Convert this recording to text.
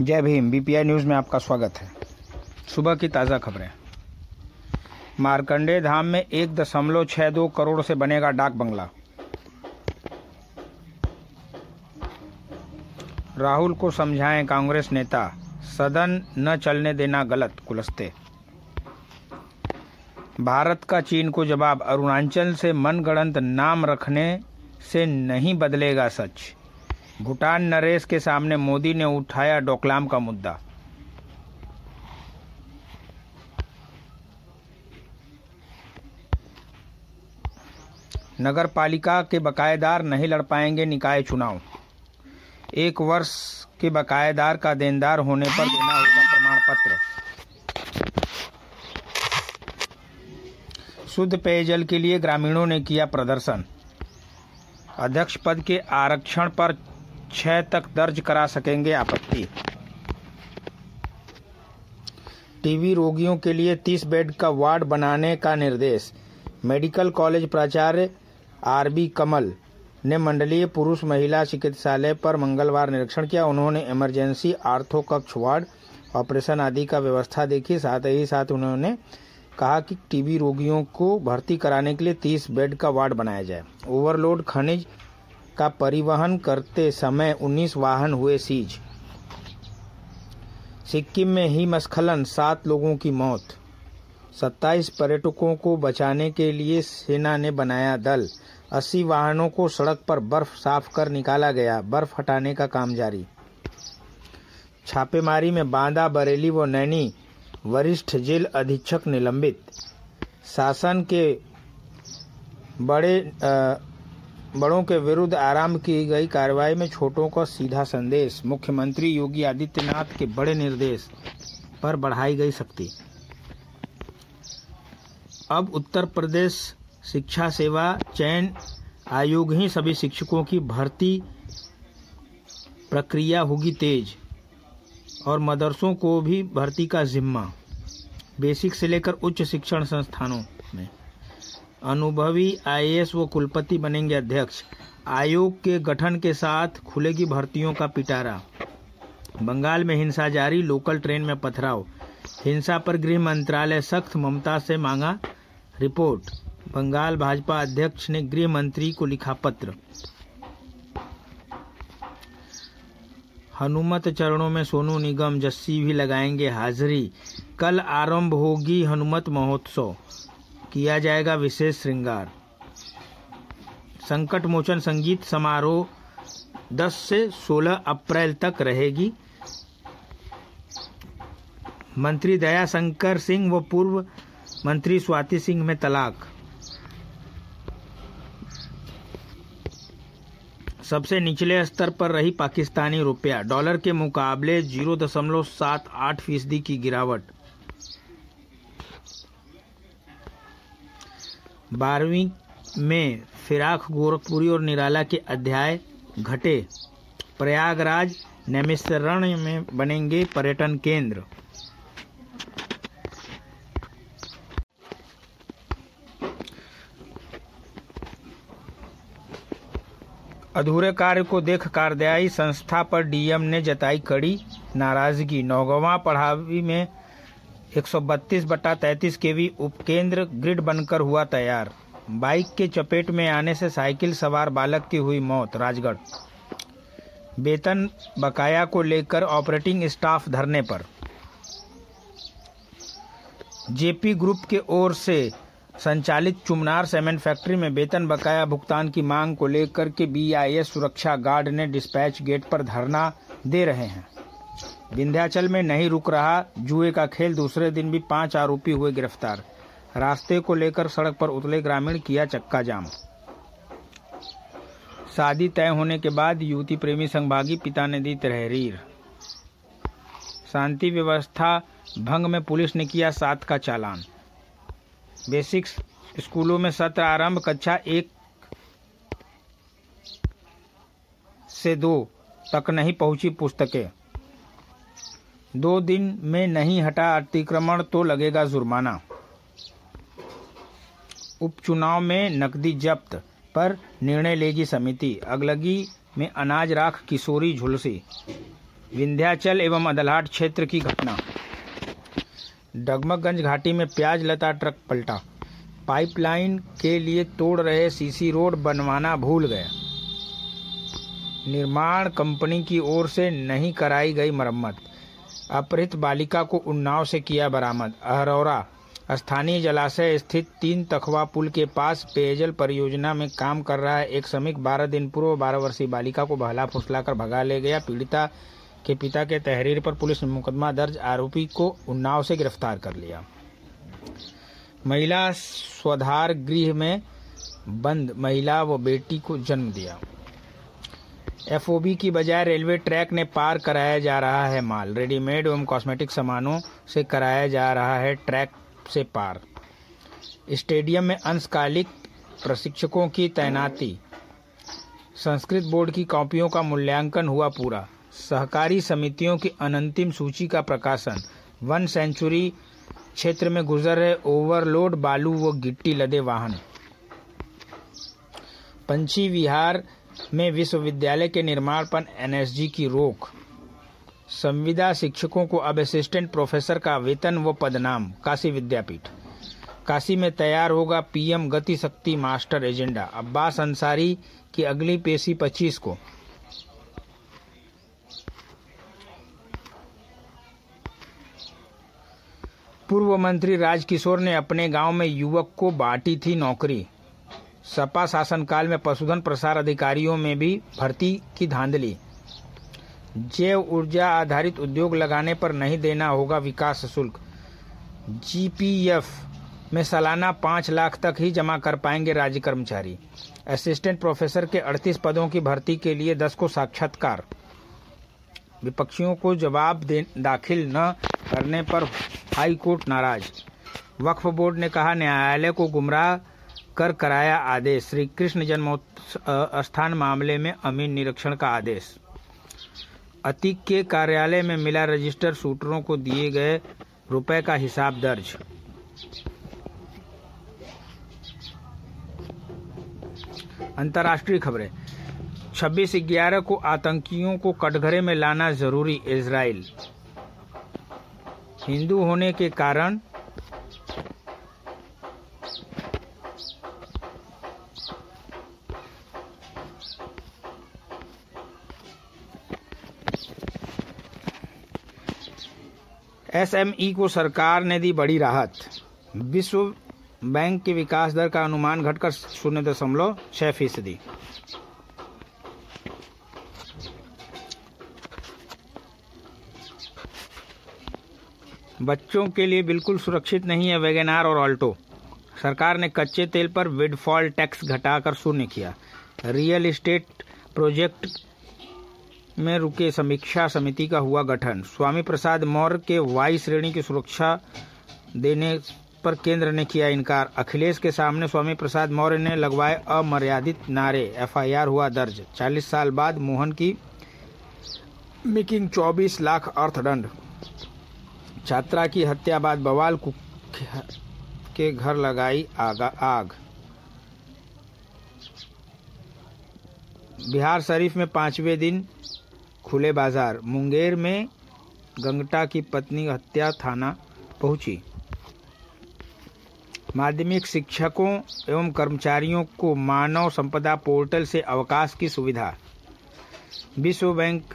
जय Bhim BPI news में आपका स्वागत है। सुबह की ताज़ा खबरें। मारकंडे धाम में एक दशमलव छह दो करोड़ से बनेगा डाक बंगला। राहुल को समझाएँ कांग्रेस नेता, सदन न चलने देना गलत, कुलस्ते। भारत का चीन को जवाब, अरुणाचल से मनगढ़ंत नाम रखने से नहीं बदलेगा सच। भूटान नरेश के सामने मोदी ने उठाया डोकलाम का मुद्दा। नगर पालिका के बकायेदार नहीं लड़ पाएँगे निकाय चुनाव। एक वर्ष के बकायेदार का देनदार होने पर देना होगा प्रमाण पत्र शुद्ध पेयजल के लिए ग्रामीणों ने किया प्रदर्शन। अध्यक्ष पद के आरक्षण पर छह तक दर्ज करा सकेंगे आपत्ति। टीबी रोगियों के लिए 30 बेड का वार्ड बनाने का निर्देश। मेडिकल कॉलेज प्राचार्य आरबी कमल ने मंडलीय पुरुष महिला चिकित्सालय पर मंगलवार निरीक्षण किया। उन्होंने इमरजेंसी आर्थो कक्ष वार्ड, ऑपरेशन आदि का व्यवस्था देखी। साथ ही साथ उन्होंने कहा कि टीबी रोगियों को भर्ती कराने के लिए 30 बेड का वार्ड बनाया जाए। ओवरलोड खनिज का परिवहन करते समय 19 वाहन हुए सीज। सिक्किम में हिमस्खलन सात लोगों की मौत। 27 पर्यटकों को बचाने के लिए सेना ने बनाया दल। 80 वाहनों को सड़क पर बर्फ़ साफ़ कर निकाला गया बर्फ़ हटाने का काम जारी। छापेमारी में बांदा बरेली व नैनी वरिष्ठ जेल अधीक्षक निलंबित। शासन के बड़े आ, बड़ों के विरुद्ध आरंभ की गई कार्रवाई में छोटों का सीधा संदेश, मुख्यमंत्री योगी आदित्यनाथ के बड़े निर्देश पर बढ़ाई गई शक्ति। अब उत्तर प्रदेश शिक्षा सेवा, चयन आयोग ही सभी शिक्षकों की भर्ती प्रक्रिया होगी तेज और मदरसों को भी भर्ती का जिम्मा। बेसिक से लेकर उच्च शिक्षण संस्थानों में। अनुभवी आईएएस व कुलपति बनेंगे अध्यक्ष। आयोग के गठन के साथ खुलेगी भर्तियों का पिटारा। बंगाल में हिंसा जारी, लोकल ट्रेन में पथराव। हिंसा पर गृह मंत्रालय सख्त ममता से मांगा रिपोर्ट। बंगाल भाजपा अध्यक्ष ने गृह मंत्री को लिखा पत्र। हनुमत चरणों में सोनू निगम जस्सी भी लगाएँगे हाजिरी। कल आरंभ होगी हनुमत महोत्सव। किया जाएगा विशेष श्रृंगार। संकट मोचन संगीत समारोह 10 से 16 अप्रैल तक रहेगी। मंत्री दया शंकर सिंह व पूर्व मंत्री स्वाति सिंह में तलाक। सबसे निचले स्तर पर रही पाकिस्तानी रुपया। डॉलर के मुकाबले ज़ीरो दशमलव सात आठ फ़ीसदी की गिरावट। बारहवीं में फिराक गोरखपुरी और निराला के अध्याय घटे। प्रयागराज नैमिषरण्य में बनेंगे पर्यटन केंद्र। अधूरे कार्य को देख कार्यदायी संस्था पर डीएम ने जताई कड़ी नाराज़गी। नौगवा पढ़ावी में 132 बटा तैतीस के वी उपकेंद्र ग्रिड बनकर हुआ तैयार। बाइक के चपेट में आने से साइकिल सवार बालक की हुई मौत, राजगढ़। वेतन बकाया को लेकर ऑपरेटिंग स्टाफ धरने पर। जेपी ग्रुप के ओर से संचालित चुमनार सीमेंट फैक्ट्री में वेतन बकाया भुगतान की मांग को लेकर के बीआईएस सुरक्षा गार्ड ने डिस्पैच गेट पर धरना दे रहे हैं। विंध्याचल में नहीं रुक रहा, जुए का खेल दूसरे दिन भी पाँच आरोपी हुए गिरफ़्तार। रास्ते को लेकर सड़क पर उतले ग्रामीण किया चक्का जाम। शादी तय होने के बाद युवती प्रेमी संभागी पिता ने दी तहरीर। शांति व्यवस्था भंग में पुलिस ने किया सात का चालान। बेसिक स्कूलों में सत्र आरंभ, कक्षा एक से दो तक नहीं पहुँची पुस्तकें। दो दिन में नहीं हटा अतिक्रमण तो लगेगा जुर्माना। उपचुनाव में नकदी जब्त पर निर्णय लेगी समिति। अगलगी में अनाज राख किशोरी झुलसी। विंध्याचल एवं अदलहाट क्षेत्र की घटना। डगमगंज घाटी में प्याज लता ट्रक पलटा। पाइपलाइन के लिए तोड़ रहे सीसी रोड बनवाना भूल गए निर्माण कंपनी की ओर से नहीं कराई गई मरम्मत। अपहृत बालिका को उन्नाव से किया बरामद। अहरौरा, स्थानीय जलाशय स्थित तीन तखवा पुल के पास पेयजल परियोजना में काम कर रहा है एक श्रमिक बारह दिन पूर्व बारह वर्षीय बालिका को बहला फुसलाकर भगा ले गया। पीड़िता के पिता के तहरीर पर पुलिस ने मुकदमा दर्ज। आरोपी को उन्नाव से गिरफ़्तार कर लिया। महिला स्वधार गृह में बंद। महिला व बेटी को जन्म दिया। एफओबी की बजाय रेलवे ट्रैक ने पार कराया जा रहा है माल। रेडीमेड एवं कॉस्मेटिक सामानों से कराया जा रहा है ट्रैक से पार। स्टेडियम में अंशकालिक प्रशिक्षकों की तैनाती। संस्कृत बोर्ड की कॉपियों का मूल्यांकन हुआ पूरा। सहकारी समितियों की अनंतिम सूची का प्रकाशन। वन सेंचुरी क्षेत्र में गुजर रहे ओवरलोड बालू व गिट्टी लदे वाहन। पंछी विहार में विश्वविद्यालय के निर्माण पर एनएसजी की रोक। संविदा शिक्षकों को अब असिस्टेंट प्रोफेसर का वेतन व पदनाम, काशी विद्यापीठ। काशी में तैयार होगा पीएम गति शक्ति मास्टर एजेंडा। अब्बास अंसारी की अगली पेशी 25 को। पूर्व मंत्री राजकिशोर ने अपने गाँव में युवक को बांटी थी नौकरी। सपा शासनकाल में पशुधन प्रसार अधिकारियों में भी भर्ती की धांधली। जैव ऊर्जा आधारित उद्योग लगाने पर नहीं देना होगा विकास शुल्क। जीपीएफ में सालाना पाँच लाख तक ही जमा कर पाएँगे राज्य कर्मचारी। असिस्टेंट प्रोफेसर के 38 पदों की भर्ती के लिए 10 को साक्षात्कार। विपक्षियों को जवाब दाखिल न करने पर हाई कोर्ट नाराज़। वक्फ बोर्ड ने कहा, न्यायालय को गुमराह कर कराया आदेश। श्री कृष्ण जन्म स्थान मामले में अमीन निरीक्षण का आदेश। अतीक के कार्यालय में मिला रजिस्टर शूटरों को दिए गए रुपए का हिसाब दर्ज। अंतर्राष्ट्रीय खबरें। 26 ग्यारह को आतंकियों को कटघरे में लाना ज़रूरी इसराइल हिंदू होने के कारण एसएमई को सरकार ने दी बड़ी राहत। विश्व बैंक के विकास दर का अनुमान घटकर शून्य दशमलव छह फ़ीसदी। बच्चों के लिए बिल्कुल सुरक्षित नहीं है वैगनार और ऑल्टो सरकार ने कच्चे तेल पर विडफॉल टैक्स घटाकर शून्य किया। रियल एस्टेट प्रोजेक्ट में रुके समीक्षा समिति का हुआ गठन। स्वामी प्रसाद मौर्य के वायु श्रेणी की सुरक्षा देने पर केंद्र ने किया इनकार। अखिलेश के सामने स्वामी प्रसाद मौर्य ने लगवाए अमर्यादित नारे। एफआईआर हुआ दर्ज। 40 साल बाद मोहन की मेकिंग 24 लाख अर्थदंड। छात्रा की हत्या बाद बवाल के घर लगाई आगा आग। बिहार शरीफ में पाँचवें दिन खुले बाज़ार, मुंगेर में गंगटा की पत्नी हत्या थाना पहुँची। माध्यमिक शिक्षकों एवं कर्मचारियों को मानव संपदा पोर्टल से अवकाश की सुविधा। विश्व बैंक